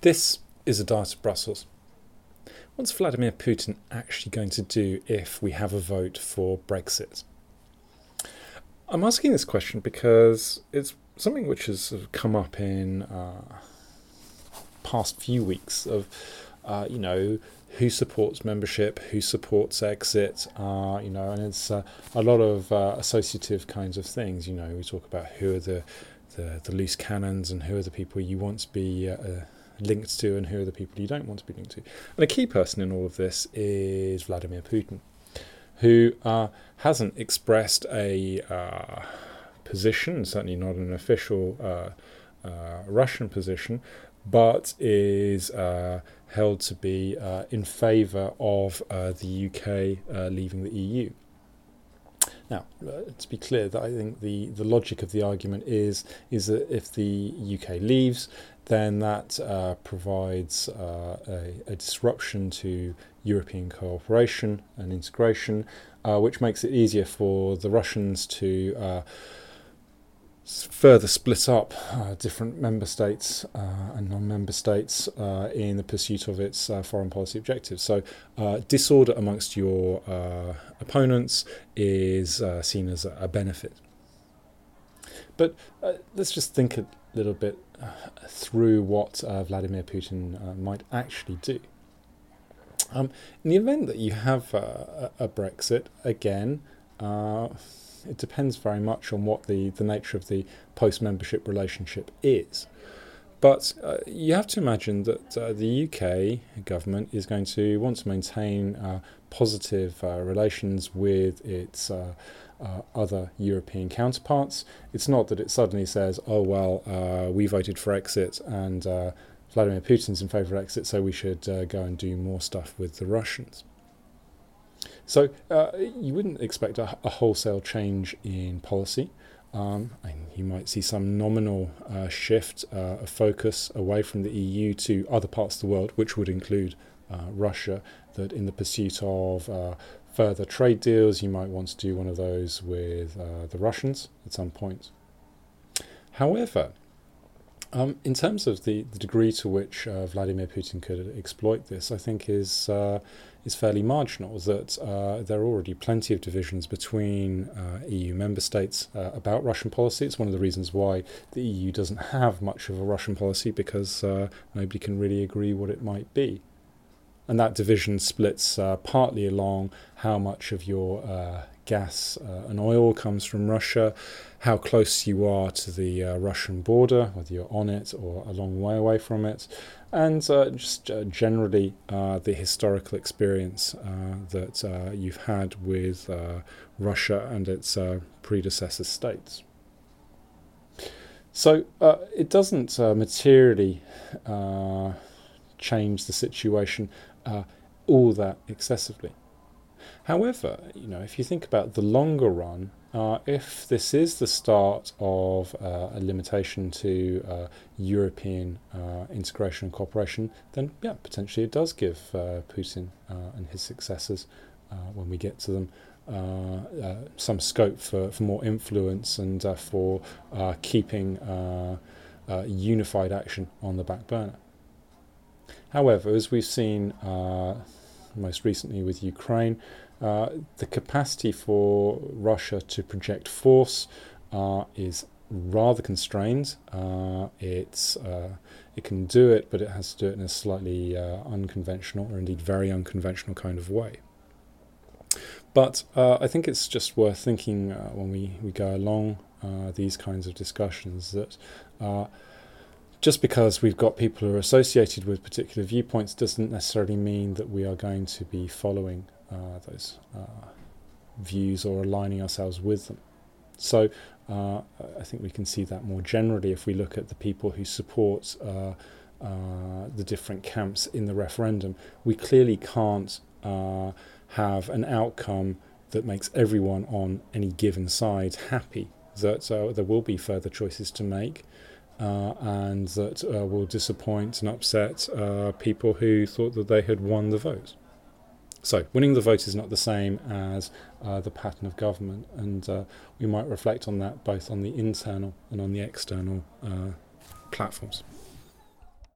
This is a diet of Brussels. What's Vladimir Putin actually going to do if we have a vote for Brexit? I'm asking this question because it's something which has come up in uh, past few weeks of, uh, you know, who supports membership, who supports exit, uh, you know, and it's uh, a lot of uh, associative kinds of things. You know, we talk about who are the, the, the loose cannons and who are the people you want to be uh, linked to and who are the people you don't want to be linked to. And a key person in all of this is Vladimir Putin, who uh, hasn't expressed a uh, position, certainly not an official uh, uh Russian position, but is uh, held to be in favour of the UK leaving the EU. Now, uh, to be clear, that I think the, the logic of the argument is is that if the UK leaves, then that uh, provides uh, a, a, disruption to European cooperation and integration, uh, which makes it easier for the Russians to uh, further split up uh, different member states uh, and non-member states uh, in the pursuit of its uh, foreign policy objectives. So, uh, disorder amongst your uh, opponents is seen as a benefit. But let's just think a little bit through what Vladimir Putin might actually do. Um, in the event that you have a, a Brexit, again, it depends very much on what the, the nature of the post membership relationship is. But uh, you have to imagine that uh, the UK government is going to want to maintain uh, positive uh, relations with its uh, uh, other European counterparts. It's not that it suddenly says, oh, well, we voted for exit and Vladimir Putin's in favour of exit, so we should go and do more stuff with the Russians. So uh, you wouldn't expect a, a, wholesale change in policy. Um, you might see some nominal uh, shift uh, of focus away from the EU to other parts of the world, which would include uh, Russia. That in the pursuit of uh, further trade deals, you might want to do one of those with uh, the Russians at some point. However, um, in terms of the, the degree to which uh, Vladimir Putin could exploit this, I think is uh, is fairly marginal. That uh, there are already plenty of divisions between uh, EU member states uh, about Russian policy. It's one of the reasons why the EU doesn't have much of a Russian policy because uh, nobody can really agree what it might be. And that division splits partly along how much of your gas uh, and oil comes from Russia, how close you are to the uh, Russian border, whether you're on it or a long way away from it, and uh, just uh, generally uh, the historical experience uh, that you've had with Russia and its predecessor states. So it doesn't materially change the situation all that excessively. However, you know, if you think about the longer run, uh, if this is the start of uh, a limitation to uh, European uh, integration and cooperation, then yeah, potentially it does give uh, Putin uh, and his successors, when we get to them, some scope for, for more influence and for keeping unified action on the back burner. However, as we've seen most recently with Ukraine, uh, the capacity for Russia to project force uh, is rather constrained. Uh, it's uh, it can do it, but it has to do it in a slightly uh, unconventional, or indeed very unconventional kind of way. But I think it's just worth thinking when we, we go along these kinds of discussions that just because we've got people who are associated with particular viewpoints doesn't necessarily mean that we are going to be following uh, those uh, views or aligning ourselves with them. So uh, I think we can see that more generally if we look at the people who support uh, the different camps in the referendum. We clearly can't have an outcome that makes everyone on any given side happy. That uh, there will be further choices to make, uh, and that uh, will disappoint and upset people who thought that they had won the vote. So, winning the vote is not the same as uh, the pattern of government, and uh, we might reflect on that both on the internal and on the external uh, platforms.